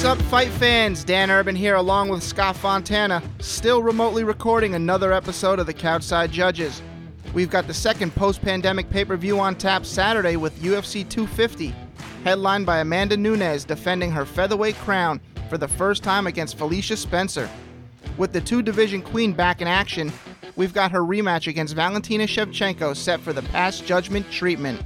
What's up, fight fans? Dan Urban here, along with Scott Fontana, still remotely recording another episode of the Couchside Judges. We've got the second post pandemic pay per view on tap Saturday with UFC 250, headlined by Amanda Nunes defending her featherweight crown for the first time against Felicia Spencer. With the two division queen back in action, we've got her rematch against Valentina Shevchenko set for the past judgment treatment.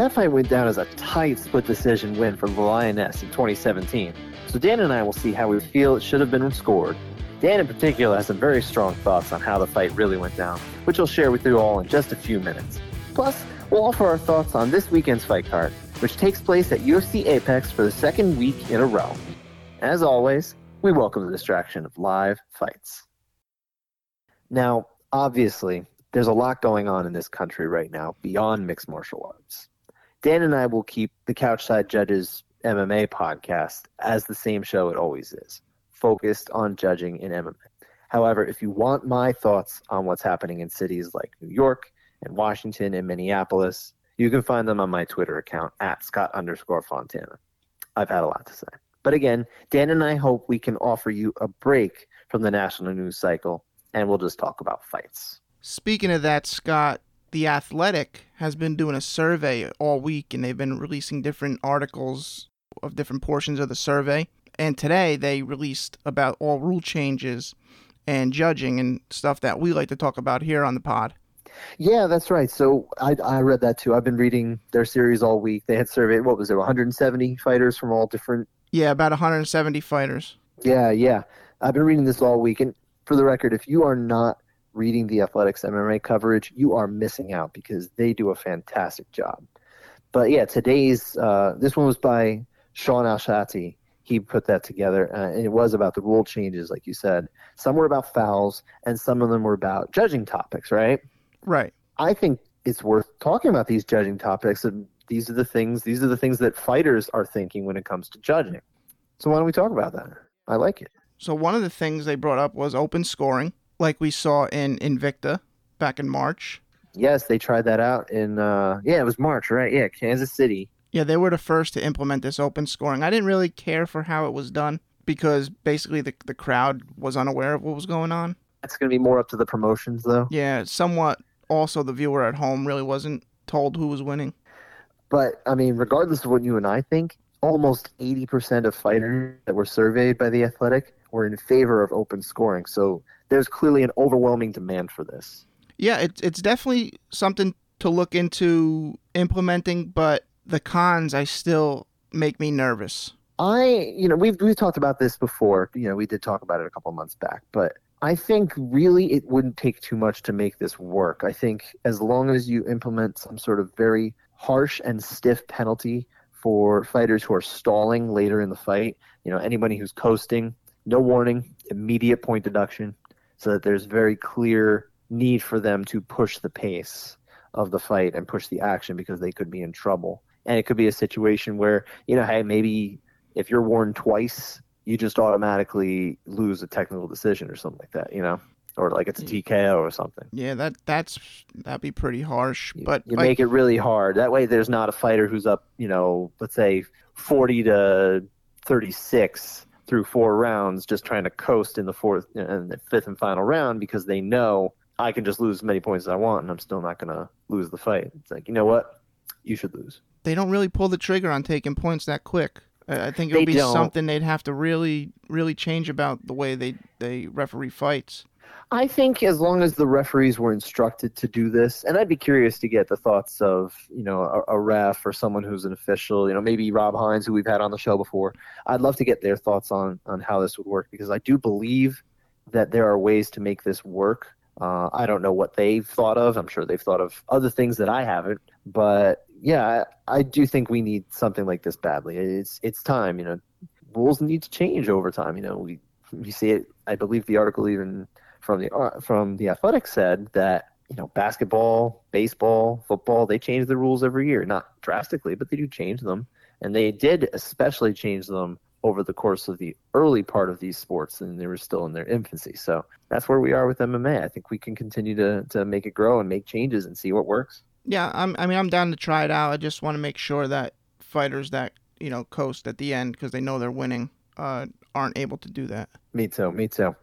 That fight went down as a tight split decision win for the Lioness in 2017. So Dan and I will see how we feel it should have been scored. Dan in particular has some very strong thoughts on how the fight really went down, which he'll share with you all in just a few minutes. Plus, we'll offer our thoughts on this weekend's fight card, which takes place at UFC Apex for the second week in a row. As always, we welcome the distraction of live fights. Now, obviously, there's a lot going on in this country right now beyond mixed martial arts. Dan and I will keep the Couchside Judges MMA podcast as the same show it always is, focused on judging in MMA. However, if you want my thoughts on what's happening in cities like New York and Washington and Minneapolis, you can find them on my Twitter account at Scott underscore Fontana. I've had a lot to say. But again, Dan and I hope we can offer you a break from the national news cycle and we'll just talk about fights. Speaking of that, Scott, the Athletic has been doing a survey all week and they've been releasing different articles of different portions of the survey. And today they released about all rule changes and judging and stuff that we like to talk about here on the pod. Yeah, that's right. So I, I read that too. I've been reading their series all week. They had surveyed, what was it, 170 fighters from all different. Yeah, about 170 fighters. Yeah, yeah. I've been reading this all week. And for the record, if you are not reading the Athletics MMA coverage, you are missing out because they do a fantastic job. But yeah, today's uh, this one was by Shaun Al-Shatti. He put that together, uh, and it was about the rule changes, like you said. Some were about fouls, and some of them were about judging topics, right? Right. I think it's worth talking about these judging topics. And these are the things. These are the things that fighters are thinking when it comes to judging. So why don't we talk about that? I like it. So one of the things they brought up was open scoring like we saw in Invicta back in March. Yes, they tried that out in uh yeah, it was March, right? Yeah, Kansas City. Yeah, they were the first to implement this open scoring. I didn't really care for how it was done because basically the the crowd was unaware of what was going on. That's going to be more up to the promotions though. Yeah, somewhat also the viewer at home really wasn't told who was winning. But I mean, regardless of what you and I think, almost 80% of fighters that were surveyed by the Athletic were in favor of open scoring. So there's clearly an overwhelming demand for this. Yeah, it's it's definitely something to look into implementing, but the cons I still make me nervous. I, you know, we've we've talked about this before. You know, we did talk about it a couple months back, but I think really it wouldn't take too much to make this work. I think as long as you implement some sort of very harsh and stiff penalty for fighters who are stalling later in the fight, you know, anybody who's coasting, no warning, immediate point deduction, so that there's very clear need for them to push the pace of the fight and push the action because they could be in trouble. And it could be a situation where, you know, hey, maybe if you're warned twice, you just automatically lose a technical decision or something like that, you know? Or like it's a mm. TKO or something. Yeah, that that's that'd be pretty harsh. You, but you like, make it really hard. That way there's not a fighter who's up, you know, let's say 40 to 36 through four rounds just trying to coast in the fourth and the fifth and final round because they know I can just lose as many points as I want and I'm still not going to lose the fight. It's like, you know what? You should lose. they don't really pull the trigger on taking points that quick. I I think it would be don't. something they'd have to really, really change about the way they they referee fights. I think as long as the referees were instructed to do this, and I'd be curious to get the thoughts of you know a, a ref or someone who's an official, you know maybe Rob Hinds, who we've had on the show before. I'd love to get their thoughts on on how this would work because I do believe that there are ways to make this work. Uh, I don't know what they've thought of. I'm sure they've thought of other things that I haven't, but yeah, I, I do think we need something like this badly. It's it's time. You know, rules need to change over time. You know, we we see it. I believe the article even from the uh, from the athletic said that you know basketball, baseball, football they change the rules every year, not drastically, but they do change them, and they did especially change them over the course of the early part of these sports, and they were still in their infancy. So that's where we are with MMA. I think we can continue to to make it grow and make changes and see what works. Yeah, I'm, I mean, I'm down to try it out. I just want to make sure that fighters that you know coast at the end because they know they're winning uh, aren't able to do that. Me too. Me too.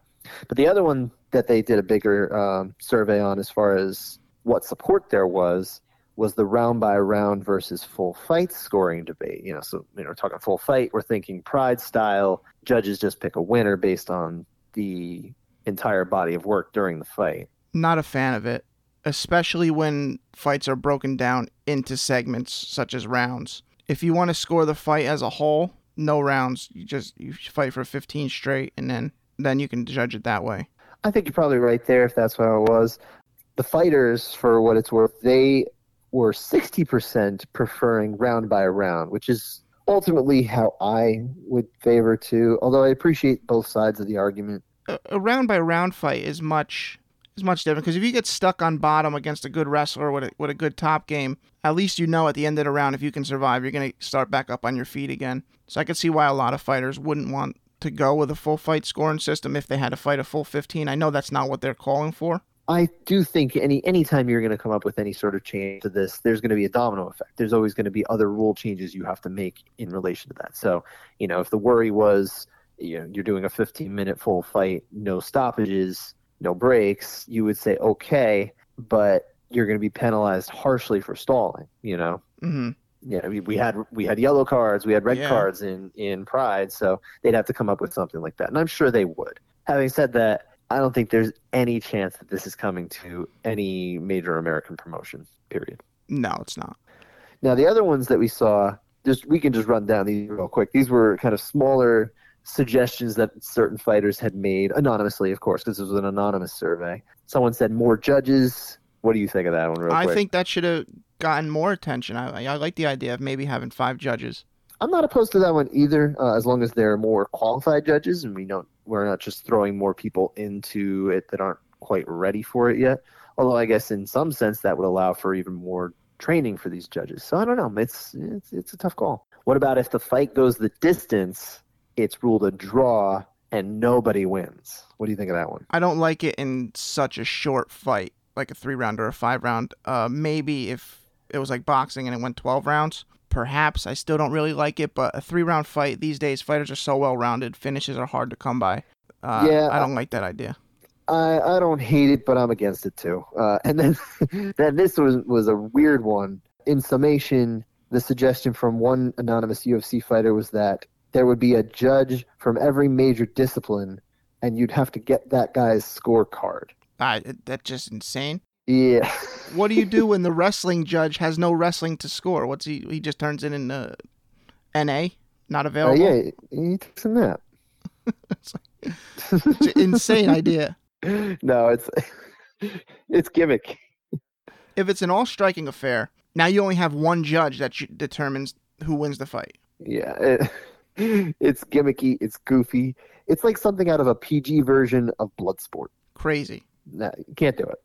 But the other one that they did a bigger um, survey on, as far as what support there was, was the round by round versus full fight scoring debate. You know, so you know, we're talking full fight. We're thinking Pride style. Judges just pick a winner based on the entire body of work during the fight. Not a fan of it, especially when fights are broken down into segments such as rounds. If you want to score the fight as a whole, no rounds. You just you fight for 15 straight, and then then you can judge it that way. I think you're probably right there if that's how it was. The fighters, for what it's worth, they were 60% preferring round by round, which is ultimately how I would favor too. Although I appreciate both sides of the argument. A, a round by round fight is much is much different because if you get stuck on bottom against a good wrestler with a, with a good top game, at least you know at the end of the round if you can survive, you're going to start back up on your feet again. So I could see why a lot of fighters wouldn't want to go with a full fight scoring system if they had to fight a full 15. I know that's not what they're calling for. I do think any anytime you're going to come up with any sort of change to this, there's going to be a domino effect. There's always going to be other rule changes you have to make in relation to that. So, you know, if the worry was, you know, you're doing a 15 minute full fight, no stoppages, no breaks, you would say okay, but you're going to be penalized harshly for stalling. You know. Mm-hmm. Yeah, we, we had we had yellow cards, we had red Yeah. cards in in Pride, so they'd have to come up with something like that, and I'm sure they would. Having said that, I don't think there's any chance that this is coming to any major American promotion. Period. No, it's not. Now the other ones that we saw, just we can just run down these real quick. These were kind of smaller suggestions that certain fighters had made anonymously, of course, because this was an anonymous survey. Someone said more judges. What do you think of that one, real I quick? think that should have gotten more attention. I, I like the idea of maybe having five judges. I'm not opposed to that one either, uh, as long as there are more qualified judges and we don't we're not just throwing more people into it that aren't quite ready for it yet. Although I guess in some sense that would allow for even more training for these judges. So I don't know. It's it's it's a tough call. What about if the fight goes the distance? It's ruled a draw and nobody wins. What do you think of that one? I don't like it in such a short fight, like a three round or a five round. Uh, maybe if it was like boxing and it went 12 rounds, perhaps. I still don't really like it, but a three round fight these days, fighters are so well rounded, finishes are hard to come by. Uh, Yeah, I don't like that idea. I, I don't hate it, but I'm against it too. Uh, and then then this was was a weird one. In summation, the suggestion from one anonymous UFC fighter was that there would be a judge from every major discipline, and you'd have to get that guy's scorecard. Uh, that's just insane. Yeah. What do you do when the wrestling judge has no wrestling to score? What's he? He just turns it in uh, NA, not Uh, available. yeah, he takes a nap. It's an insane idea. No, it's it's gimmick. If it's an all striking affair, now you only have one judge that determines who wins the fight. Yeah, it, it's gimmicky. It's goofy. It's like something out of a PG version of Bloodsport. Crazy. No, you can't do it.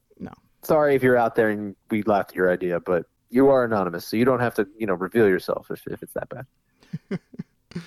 Sorry if you're out there and we laughed at your idea, but you are anonymous, so you don't have to, you know, reveal yourself if, if it's that bad.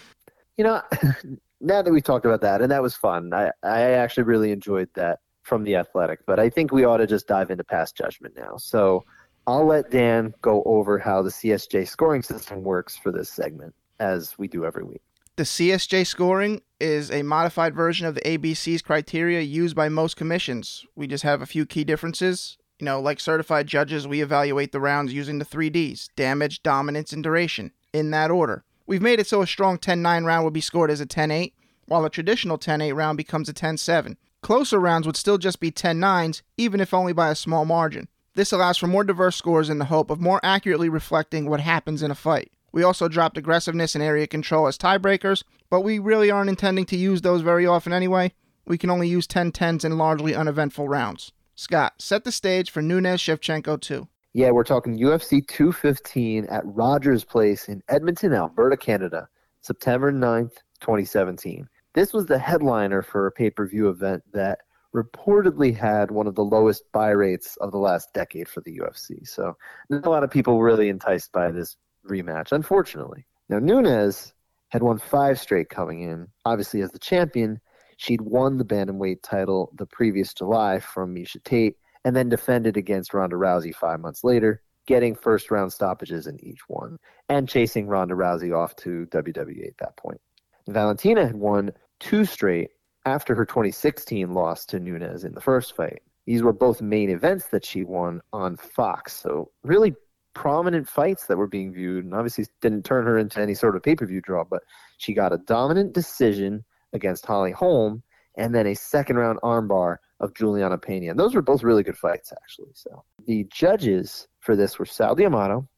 you know, now that we've talked about that, and that was fun, I, I actually really enjoyed that from the athletic, but I think we ought to just dive into past judgment now. So I'll let Dan go over how the CSJ scoring system works for this segment, as we do every week. The CSJ scoring is a modified version of the ABC's criteria used by most commissions. We just have a few key differences. You know, like certified judges, we evaluate the rounds using the 3Ds damage, dominance, and duration in that order. We've made it so a strong 10 9 round would be scored as a 10 8, while a traditional 10 8 round becomes a 10 7. Closer rounds would still just be 10 9s, even if only by a small margin. This allows for more diverse scores in the hope of more accurately reflecting what happens in a fight. We also dropped aggressiveness and area control as tiebreakers, but we really aren't intending to use those very often anyway. We can only use 10 10s in largely uneventful rounds. Scott, set the stage for Nunes Shevchenko 2. Yeah, we're talking UFC 215 at Rogers Place in Edmonton, Alberta, Canada, September 9th, 2017. This was the headliner for a pay per view event that reportedly had one of the lowest buy rates of the last decade for the UFC. So, not a lot of people really enticed by this rematch, unfortunately. Now, Nunes had won five straight coming in. Obviously, as the champion, she'd won the bantamweight title the previous July from Miesha Tate and then defended against Ronda Rousey five months later, getting first round stoppages in each one, and chasing Ronda Rousey off to WWE at that point. Valentina had won two straight after her 2016 loss to Nunes in the first fight. These were both main events that she won on Fox. So really prominent fights that were being viewed, and obviously didn't turn her into any sort of pay per view draw. But she got a dominant decision against Holly Holm, and then a second round armbar of Julianna Peña. And those were both really good fights, actually. So the judges for this were Sal D'Amato,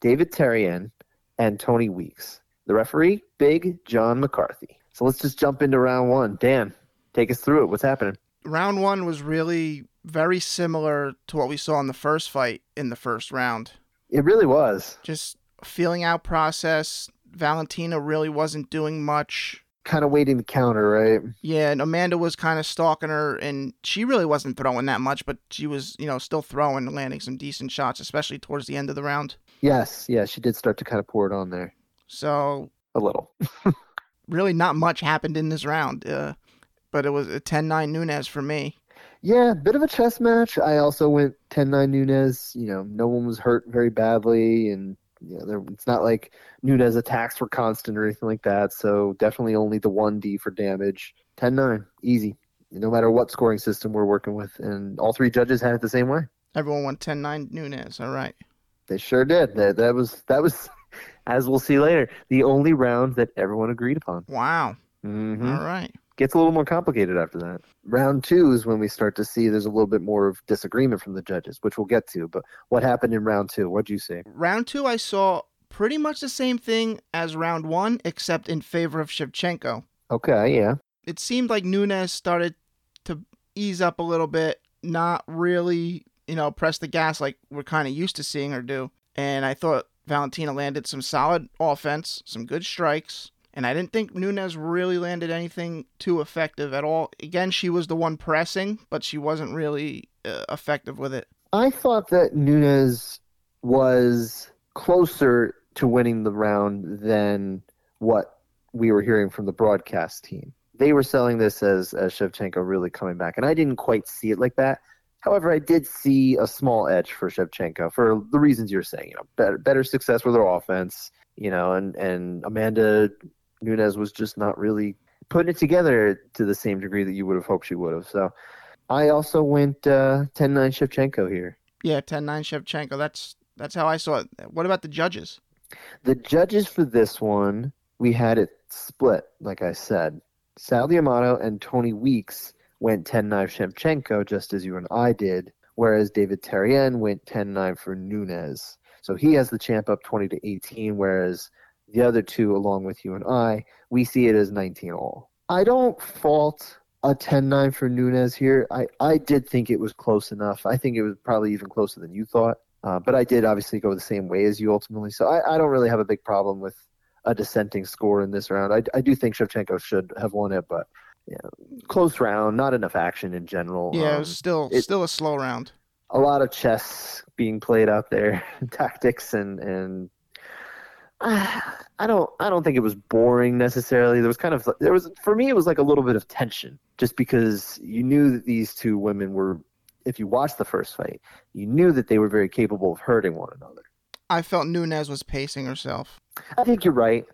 David Therien, and Tony Weeks. The referee, Big John McCarthy. So let's just jump into round one. Dan, take us through it. What's happening? Round one was really very similar to what we saw in the first fight in the first round. It really was. Just feeling out process. Valentina really wasn't doing much. Kind of waiting to counter, right? Yeah, and Amanda was kind of stalking her, and she really wasn't throwing that much, but she was, you know, still throwing, landing some decent shots, especially towards the end of the round. Yes, yeah, she did start to kind of pour it on there. So a little. really, not much happened in this round, uh, but it was a 10-9 Nunes for me. Yeah, bit of a chess match. I also went 10-9 Nunes. You know, no one was hurt very badly, and you know, it's not like Nunes attacks were constant or anything like that. So definitely only the one D for damage. 10-9, easy. No matter what scoring system we're working with, and all three judges had it the same way. Everyone went 10-9 Nunes. All right. They sure did. That that was that was, as we'll see later, the only round that everyone agreed upon. Wow. Mm-hmm. All right gets a little more complicated after that. Round two is when we start to see there's a little bit more of disagreement from the judges, which we'll get to. But what happened in round two? What'd you see? Round two, I saw pretty much the same thing as round one, except in favor of Shevchenko. Okay, yeah. It seemed like Nunes started to ease up a little bit, not really, you know, press the gas like we're kind of used to seeing her do. And I thought Valentina landed some solid offense, some good strikes and I didn't think Nunes really landed anything too effective at all. Again, she was the one pressing, but she wasn't really uh, effective with it. I thought that Nunes was closer to winning the round than what we were hearing from the broadcast team. They were selling this as, as Shevchenko really coming back, and I didn't quite see it like that. However, I did see a small edge for Shevchenko for the reasons you're saying. You know, better better success with her offense. You know, and and Amanda Nunes was just not really putting it together to the same degree that you would have hoped she would have. So I also went uh, 10-9 Shevchenko here. Yeah, 10-9 Shevchenko. That's that's how I saw it. What about the judges? The judges for this one, we had it split, like I said. Sal D'Amato and Tony Weeks went 10-9 Shevchenko, just as you and I did, whereas David Therien went 10-9 for Nunes. So he has the champ up 20 to 18, whereas the other two, along with you and I, we see it as 19 all. I don't fault a 10-9 for Nunes here. I, I did think it was close enough. I think it was probably even closer than you thought. Uh, but I did obviously go the same way as you ultimately. So I, I don't really have a big problem with a dissenting score in this round. I, I do think Shevchenko should have won it, but yeah, close round, not enough action in general. Yeah, um, it was still it, still a slow round. A lot of chess being played out there, tactics and and I don't I don't think it was boring necessarily. There was kind of there was for me it was like a little bit of tension just because you knew that these two women were if you watched the first fight, you knew that they were very capable of hurting one another. I felt Nunes was pacing herself. I think you're right,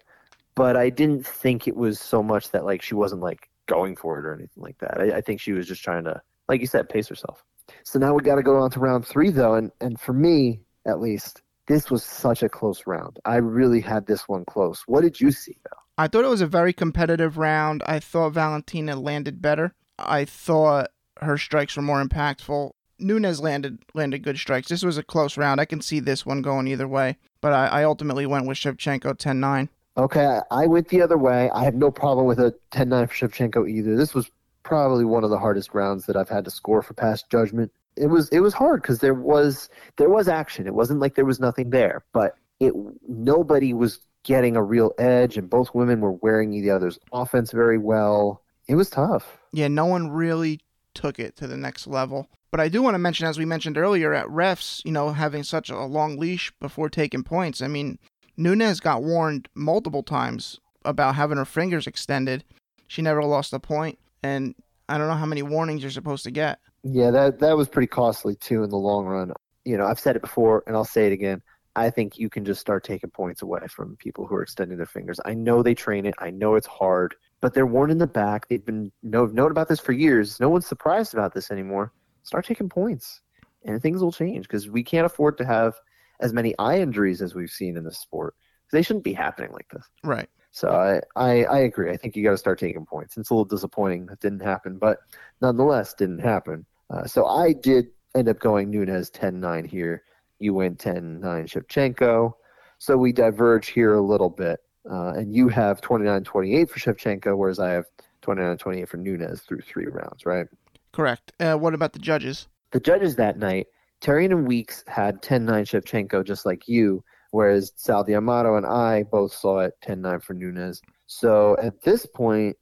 but I didn't think it was so much that like she wasn't like going for it or anything like that. I, I think she was just trying to, like you said, pace herself. So now we got to go on to round three though, and and for me at least, this was such a close round. I really had this one close. What did you see, though? I thought it was a very competitive round. I thought Valentina landed better. I thought her strikes were more impactful. Nunes landed landed good strikes. This was a close round. I can see this one going either way, but I, I ultimately went with Shevchenko 10-9. Okay, I went the other way. I have no problem with a 10-9 for Shevchenko either. This was probably one of the hardest rounds that I've had to score for past judgment it was it was hard because there was there was action. It wasn't like there was nothing there, but it nobody was getting a real edge, and both women were wearing the other's offense very well. It was tough. Yeah, no one really took it to the next level. But I do want to mention, as we mentioned earlier, at refs, you know, having such a long leash before taking points. I mean, Nunes got warned multiple times about having her fingers extended. She never lost a point, and I don't know how many warnings you're supposed to get. Yeah, that that was pretty costly too in the long run. You know, I've said it before and I'll say it again. I think you can just start taking points away from people who are extending their fingers. I know they train it. I know it's hard, but they're worn in the back. They've been know, known about this for years. No one's surprised about this anymore. Start taking points, and things will change because we can't afford to have as many eye injuries as we've seen in the sport. They shouldn't be happening like this. Right. So I, I, I agree. I think you got to start taking points. It's a little disappointing that didn't happen, but nonetheless didn't happen. Uh, so I did end up going Nunes 10-9 here. You went 10-9 Shevchenko. So we diverge here a little bit. Uh, and you have 29-28 for Shevchenko, whereas I have 29-28 for Nunes through three rounds, right? Correct. Uh, what about the judges? The judges that night, Therien and Weeks had 10-9 Shevchenko just like you, whereas Sal D'Amato and I both saw it 10-9 for Nunes. So at this point,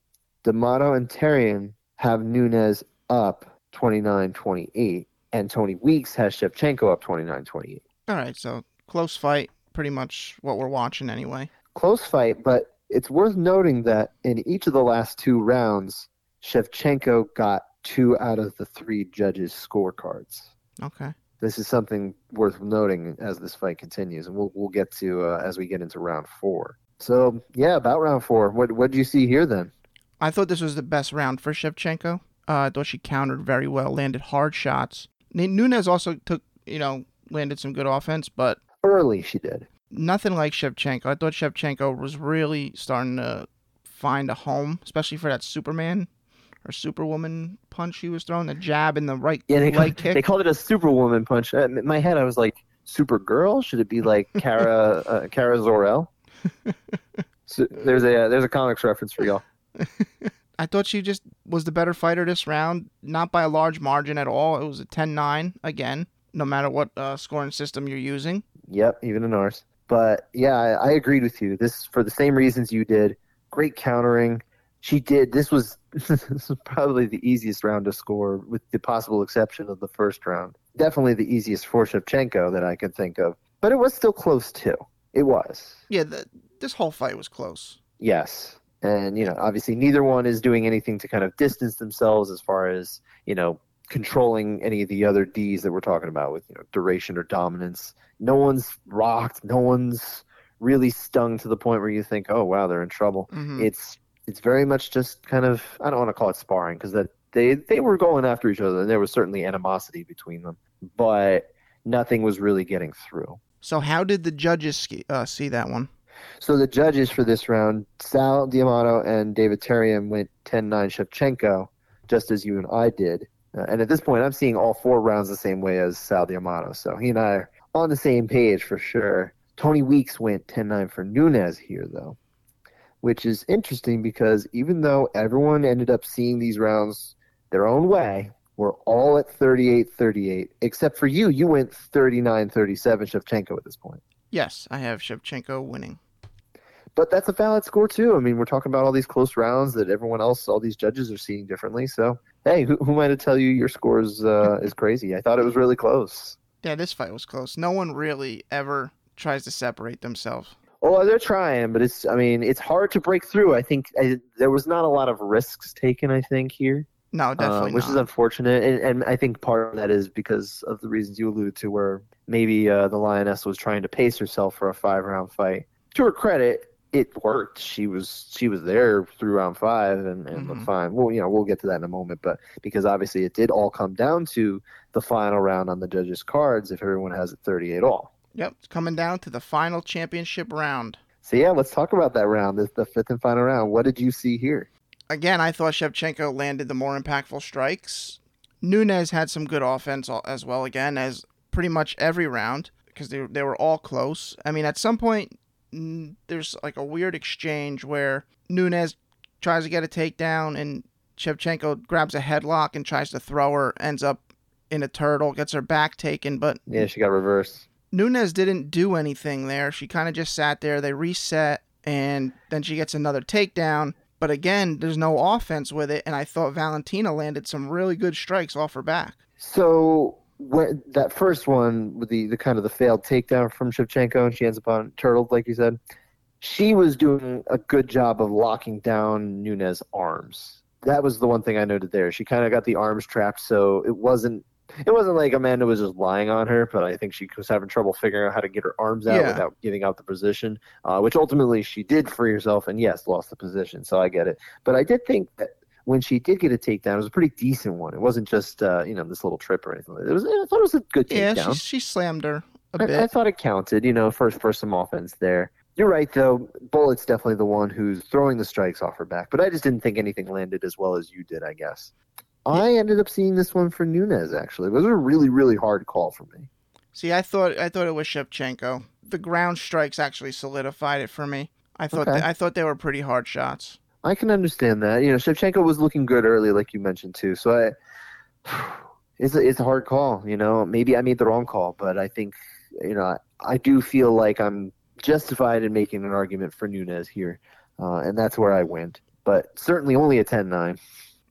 D'Amato and Therien have Nunes up 29-28, and Tony Weeks has Shevchenko up 29-28. All right, so close fight, pretty much what we're watching anyway. Close fight, but it's worth noting that in each of the last two rounds, Shevchenko got two out of the three judges' scorecards. Okay. This is something worth noting as this fight continues, and we'll we'll get to uh, as we get into round four. So yeah, about round four. What what did you see here then? I thought this was the best round for Shevchenko. Uh, I thought she countered very well, landed hard shots. Nunes also took, you know, landed some good offense, but early she did. Nothing like Shevchenko. I thought Shevchenko was really starting to find a home, especially for that Superman or Superwoman punch he was throwing, the jab and the right yeah, they leg kick. They called it a Superwoman punch. Uh, in my head, I was like, Supergirl? Should it be like Kara uh, Kara Zor-El? so there's a uh, there's a comics reference for y'all. I thought she just was the better fighter this round, not by a large margin at all. It was a 10-9 again, no matter what uh, scoring system you're using. Yep, even in ours. But yeah, I, I agreed with you. This for the same reasons you did. Great countering. She did. This was this was probably the easiest round to score, with the possible exception of the first round. Definitely the easiest for Shevchenko that I could think of. But it was still close too. It was. Yeah, the, this whole fight was close. Yes. And, you know, obviously neither one is doing anything to kind of distance themselves as far as, you know, controlling any of the other D's that we're talking about with, you know, duration or dominance. No one's rocked. No one's really stung to the point where you think, oh, wow, they're in trouble. Mhm. It's it's very much just kind of I don't want to call it sparring because that they they were going after each other and there was certainly animosity between them, but nothing was really getting through. So how did the judges uh, see that one? So the judges for this round, Sal D'Amato and David Therien went 10-9 Shevchenko, just as you and I did. Uh, and at this point, I'm seeing all four rounds the same way as Sal D'Amato. So he and I are on the same page for sure. Tony Weeks went 10-9 for Nunes here, though, which is interesting because even though everyone ended up seeing these rounds their own way, we're all at 38-38, except for you. You went 39-37 Shevchenko at this point. Yes, I have Shevchenko winning. But that's a valid score too. I mean, we're talking about all these close rounds that everyone else, all these judges are seeing differently. So, hey, who, who am I to tell you your score is, uh, is crazy? I thought it was really close. Yeah, this fight was close. No one really ever tries to separate themselves. Oh, they're trying, but it's, I mean, it's hard to break through. I think I, there was not a lot of risks taken, I think, here, No, definitely uh, which not. is unfortunate. And, and I think part of that is because of the reasons you alluded to, where maybe uh, the Lioness was trying to pace herself for a five round fight. To her credit, it worked. She was she was there through round five and, and looked Mhm. fine. Well, you know, we'll get to that in a moment, but because obviously it did all come down to the final round on the judges' cards if everyone has it 38 all. Yep, it's coming down to the final championship round. So yeah, let's talk about that round, this the fifth and final round. What did you see here? Again, I thought Shevchenko landed the more impactful strikes. Nunes had some good offense as well, again, as pretty much every round, because they, they were all close. I mean, at some point, there's like a weird exchange where Nunes tries to get a takedown and Shevchenko grabs a headlock and tries to throw her, ends up in a turtle, gets her back taken, but Yeah, she got reversed. Nunes didn't do anything there. She kind of just sat there. They reset, and then she gets another takedown. But again, there's no offense with it, and I thought Valentina landed some really good strikes off her back. So when that first one with the, the kind of the failed takedown from Shevchenko and she ends up on turtled, like you said, she was doing a good job of locking down Nunes's arms. That was the one thing I noted there. She kind of got the arms trapped, so it wasn't It wasn't like Amanda was just lying on her, but I think she was having trouble figuring out how to get her arms out Yeah. without giving out the position, uh, which ultimately she did free herself and yes, lost the position. So I get it. But I did think that when she did get a takedown, it was a pretty decent one. It wasn't just uh, you know this little trip or anything. It was. I thought it was a good Yeah, takedown. she, she slammed her a I, bit. I thought it counted, you know, first for some offense there. You're right, though. Bullet's definitely the one who's throwing the strikes off her back, but I just didn't think anything landed as well as you did, I guess. I ended up seeing this one for Nunes, actually. It was a really, really hard call for me. See, I thought I thought it was Shevchenko. The ground strikes actually solidified it for me. I thought Okay. th- I thought they were pretty hard shots. I can understand that. You know, Shevchenko was looking good early, like you mentioned, too. So I. It's a, it's a hard call, you know. Maybe I made the wrong call, but I think, you know, I, I do feel like I'm justified in making an argument for Nunes here, uh, and that's where I went. But certainly only a 10-9.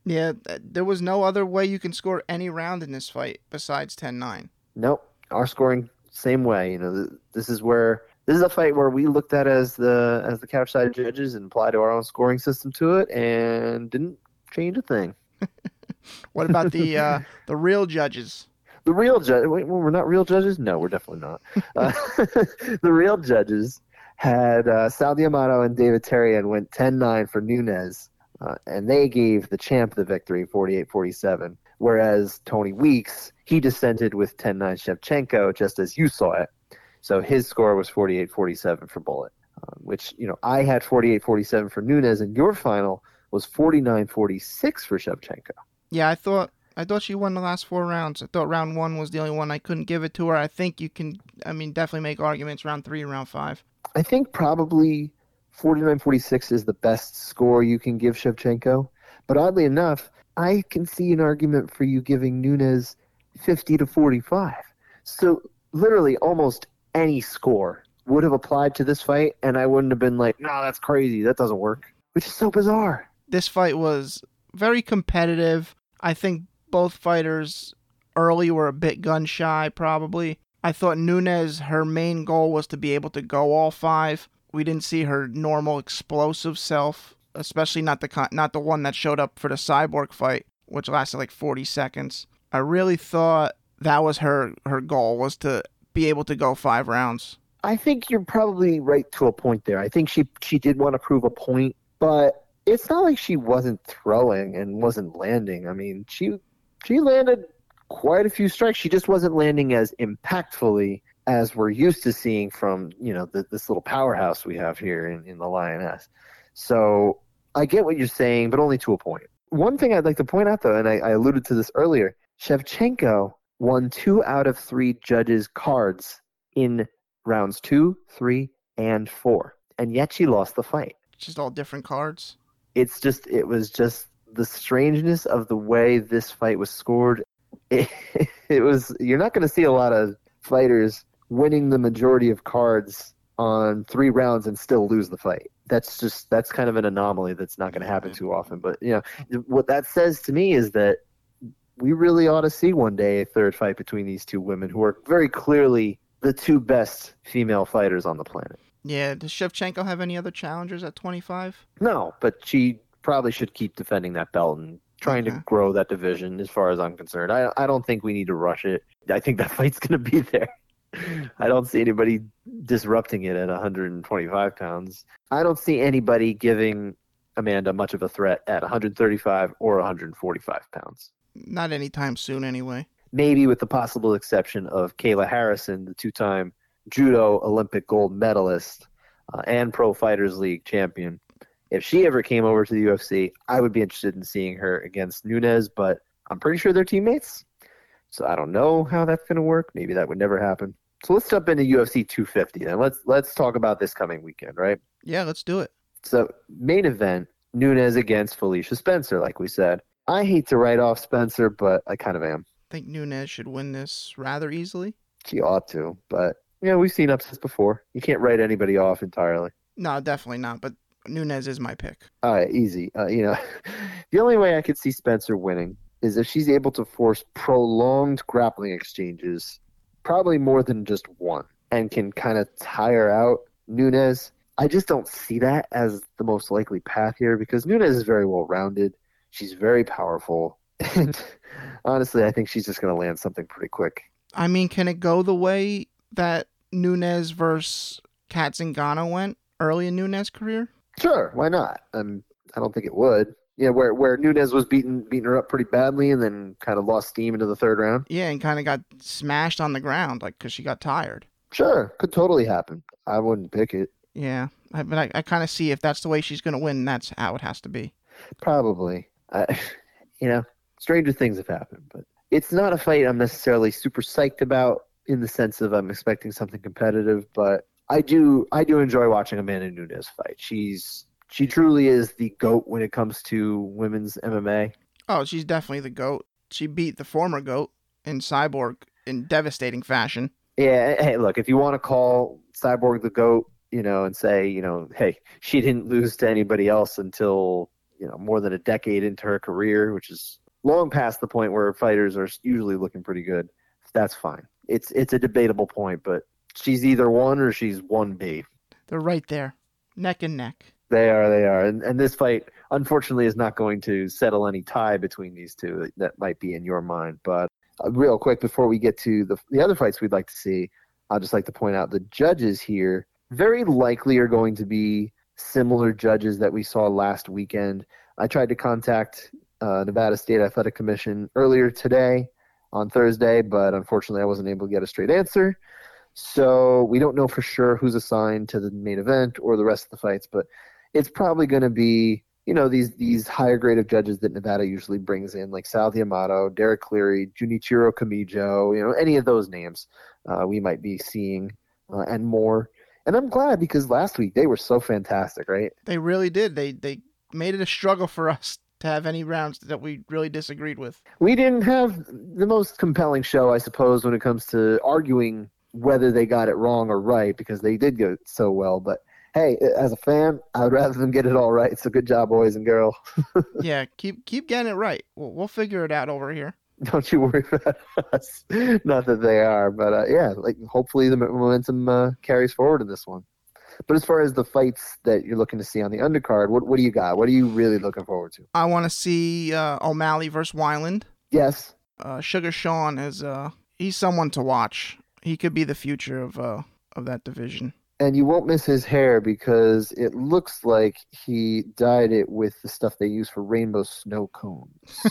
Yeah, there was no other way you can score any round in this fight besides 10-9. Nope, our scoring same way. You know, th- this is where this is a fight where we looked at as the as the couch side judges and applied our own scoring system to it, and didn't change a thing. What about the uh, the real judges? The real judge. Wait, well, we're not real judges. No, we're definitely not. Uh, the real judges had uh, Sal D'Amato and David Therien went 10-9 for Nunes, uh, and they gave the champ the victory, 48-47. Whereas Tony Weeks, he dissented with 10-9 Shevchenko, just as you saw it. So his score was 48-47 for Bullet, uh, which you know I had 48-47 for Nunes, and your final was 49-46 for Shevchenko. Yeah, I thought I thought she won the last four rounds. I thought round one was the only one I couldn't give it to her. I think you can. I mean, definitely make arguments round three, and round five. I think probably 49-46 is the best score you can give Shevchenko. But oddly enough, I can see an argument for you giving Nunes 50 to 45. So literally almost any score would have applied to this fight, and I wouldn't have been like, no, that's crazy. That doesn't work. Which is so bizarre. This fight was very competitive. I think both fighters early were a bit gun shy, probably. I thought Nunes, her main goal was to be able to go all five. We didn't see her normal explosive self, especially not the con- not the one that showed up for the cyborg fight, which lasted like 40 seconds. I really thought that was her her goal was to be able to go five rounds. I think you're probably right to a point there. I think she she did want to prove a point, but it's not like she wasn't throwing and wasn't landing. I mean, she she landed quite a few strikes. She just wasn't landing as impactfully as we're used to seeing from you know the, this little powerhouse we have here in, in the Lioness. So I get what you're saying, but only to a point. One thing I'd like to point out though, and I, I alluded to this earlier, Shevchenko won two out of three judges' cards in rounds two, three, and four, and yet she lost the fight. Just all different cards. It's just, it was just the strangeness of the way this fight was scored. It, it was, you're not going to see a lot of fighters winning the majority of cards on three rounds and still lose the fight. That's just, that's kind of an anomaly that's not going to happen too often. But, you know, what that says to me is that we really ought to see one day a third fight between these two women who are very clearly the two best female fighters on the planet. Yeah, does Shevchenko have any other challengers at 25? No, but she probably should keep defending that belt and trying Okay. to grow that division as far as I'm concerned. I I don't think we need to rush it. I think that fight's going to be there. I don't see anybody disrupting it at 125 pounds. I don't see anybody giving Amanda much of a threat at 135 or 145 pounds. Not anytime soon, anyway. maybe with the possible exception of Kayla Harrison, the two-time judo Olympic gold medalist uh, and Pro Fighters League champion. If she ever came over to the UFC, I would be interested in seeing her against Nunes, but I'm pretty sure they're teammates. So I don't know how that's going to work. Maybe that would never happen. So let's jump into UFC 250 then. Let's let's talk about this coming weekend, right? Yeah, let's do it. So main event, Nunes against Felicia Spencer, like we said. I hate to write off Spencer, but I kind of am. I think Nunes should win this rather easily. She ought to, but yeah, we've seen upsets before. You can't write anybody off entirely. No, definitely not. But Nunes is my pick. All right, easy. Uh, you know, the only way I could see Spencer winning is if she's able to force prolonged grappling exchanges, probably more than just one, and can kind of tire out Nunes. I just don't see that as the most likely path here because Nunes is very well rounded. She's very powerful. And honestly, I think she's just going to land something pretty quick. I mean, can it go the way that Nunes versus Cat Zingano went early in Nunes's career? Sure, why not? Um, I don't think it would. Yeah, where where Nunes was beating beating her up pretty badly, and then kind of lost steam into the third round. Yeah, and kind of got smashed on the ground, like because she got tired. Sure, could totally happen. I wouldn't pick it. Yeah, I, but I, I kind of see if that's the way she's going to win, that's how it has to be. Probably. I, uh, you know, stranger things have happened, but it's not a fight I'm necessarily super psyched about in the sense of I'm expecting something competitive, but I do I do enjoy watching Amanda Nunes fight. She's she truly is the goat when it comes to women's MMA. Oh, she's definitely the goat. She beat the former goat in Cyborg in devastating fashion. Yeah, hey, look, if you want to call Cyborg the goat, you know, and say, you know, hey, she didn't lose to anybody else until, you know, more than a decade into her career, which is long past the point where fighters are usually looking pretty good. That's fine. It's it's a debatable point, but she's either one or she's one B. They're right there, neck and neck. They are, they are, and and this fight unfortunately is not going to settle any tie between these two that might be in your mind. But uh, real quick before we get to the the other fights we'd like to see, I'd just like to point out the judges here very likely are going to be similar judges that we saw last weekend. I tried to contact uh, Nevada State Athletic Commission earlier today on Thursday, but unfortunately I wasn't able to get a straight answer. So we don't know for sure who's assigned to the main event or the rest of the fights, but it's probably going to be you know these these higher grade of judges that Nevada usually brings in, like Sal D'Amato, Derek Cleary, Junichiro Kamijo, you know any of those names uh, we might be seeing uh, and more. And I'm glad because last week they were so fantastic, right? They really did. They they made it a struggle for us to have any rounds that we really disagreed with. We didn't have the most compelling show, I suppose, when it comes to arguing whether they got it wrong or right because they did go so well, but hey, as a fan, I would rather them get it all right. So good job, boys and girls. yeah, keep keep getting it right. We'll, we'll figure it out over here. Don't you worry about us. Not that they are, but uh, yeah, like hopefully the momentum uh, carries forward in this one. But as far as the fights that you're looking to see on the undercard, what what do you got? What are you really looking forward to? I want to see uh, O'Malley versus Wineland. Yes. Uh, Sugar Sean is uh, he's someone to watch. He could be the future of uh, of that division and you won't miss his hair because it looks like he dyed it with the stuff they use for rainbow snow cones.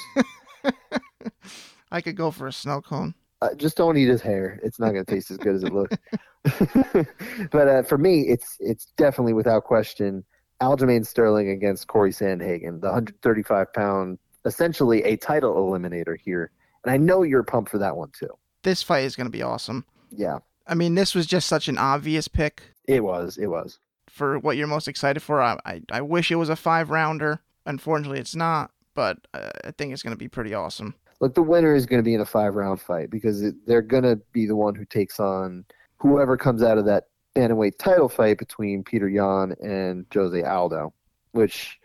I could go for a snow cone. Uh, just don't eat his hair. It's not going to taste as good as it looks. but uh, for me, it's it's definitely without question Aljamain Sterling against Corey Sandhagen, the 135 pound, essentially a title eliminator here. And I know you're pumped for that one too. This fight is going to be awesome. Yeah. I mean, this was just such an obvious pick. It was. It was. For what you're most excited for, I I, I wish it was a five rounder. Unfortunately, it's not. But uh, I think it's going to be pretty awesome. Look, the winner is going to be in a five round fight because it, they're going to be the one who takes on whoever comes out of that bantamweight title fight between Peter Yan and Jose Aldo. Which,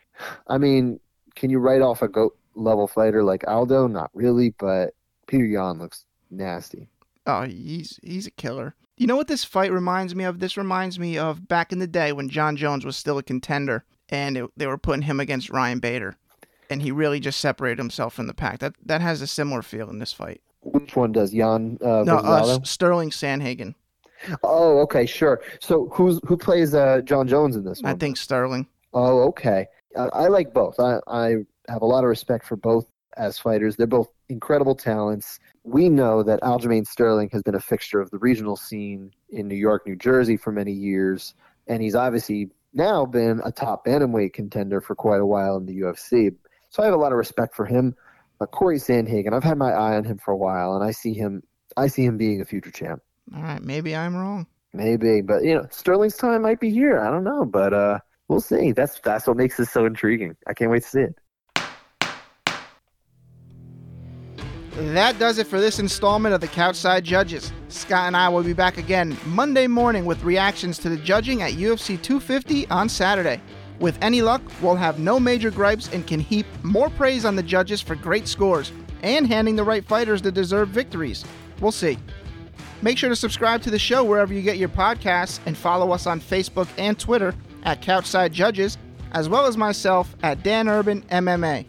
I mean, can you write off a goat level fighter like Aldo? Not really, but Peter Yan looks nasty. Oh, he's he's a killer. You know what this fight reminds me of? This reminds me of back in the day when Jon Jones was still a contender and it, they were putting him against Ryan Bader, and he really just separated himself from the pack. That that has a similar feel in this fight. Which one does Yan? Uh, no, uh, Sterling Sandhagen. Oh, okay, sure. So who's who plays uh, Jon Jones in this one? I think Sterling. Oh, okay. I, I like both. I, I have a lot of respect for both as fighters. They're both incredible talents we know that Aljamain Sterling has been a fixture of the regional scene in New York, New Jersey for many years, and he's obviously now been a top bantamweight contender for quite a while in the UFC. So I have a lot of respect for him. But Corey Sandhagen, I've had my eye on him for a while, and I see him, I see him being a future champ. All right, maybe I'm wrong. Maybe, but you know, Sterling's time might be here. I don't know, but uh, we'll see. That's that's what makes this so intriguing. I can't wait to see it. That does it for this installment of the Couchside Judges. Scott and I will be back again Monday morning with reactions to the judging at UFC 250 on Saturday. With any luck, we'll have no major gripes and can heap more praise on the judges for great scores and handing the right fighters the deserved victories. We'll see. Make sure to subscribe to the show wherever you get your podcasts and follow us on Facebook and Twitter at Couchside Judges, as well as myself at Dan Urban MMA.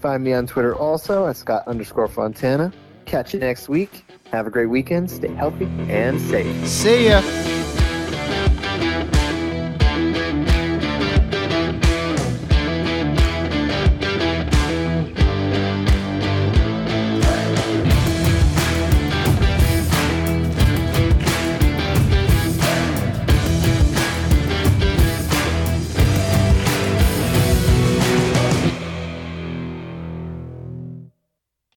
Find me on Twitter also at Scott underscore Fontana. Catch you next week. Have a great weekend. Stay healthy and safe. See ya.